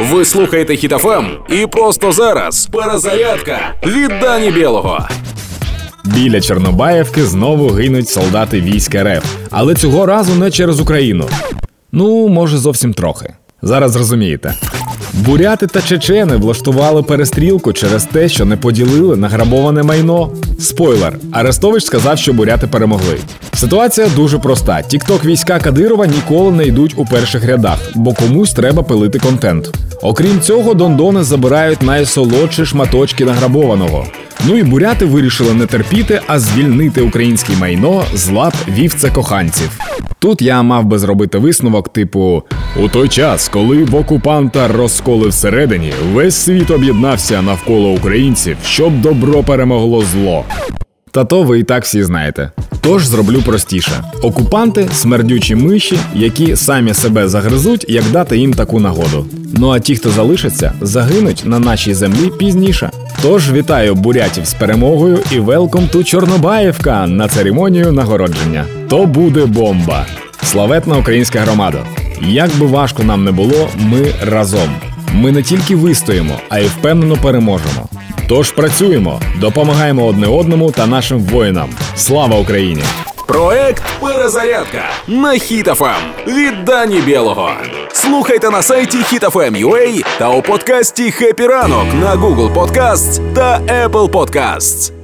Ви слухаєте Хітофем і просто зараз перезарядка від Дані Білого. Біля Чорнобаївки знову гинуть солдати війська РФ, але цього разу не через Україну. Ну, може, зовсім трохи. Зараз зрозумієте. Буряти та чечени влаштували перестрілку через те, що не поділили награбоване майно. Спойлер, Арестович сказав, що буряти перемогли. Ситуація дуже проста: тікток війська Кадирова ніколи не йдуть у перших рядах, бо комусь треба пилити контент. Окрім цього, дондони забирають найсолодші шматочки награбованого. Ну і буряти вирішили не терпіти, а звільнити українське майно з лап вівце коханців. Тут я мав би зробити висновок, типу: у той час, коли в окупанта розколи всередині, весь світ об'єднався навколо українців, щоб добро перемогло зло. Та то ви і так всі знаєте. Тож зроблю простіше: окупанти смердючі миші, які самі себе загризуть, як дати їм таку нагоду. Ну а ті, хто залишаться, загинуть на нашій землі пізніше. Тож вітаю бурятів з перемогою і велком ту Чорнобаївка на церемонію нагородження. То буде бомба! Славетна українська громада! Як би важко нам не було, ми разом. Ми не тільки вистоїмо, а й впевнено переможемо. Тож працюємо, допомагаємо одне одному та нашим воїнам. Слава Україні! Проект Перезарядка на Хітофем від Дані Білого. Слухайте на сайті HitFM.ua та у подкасті «Хеппі ранок» на Google Podcasts та Apple Podcasts.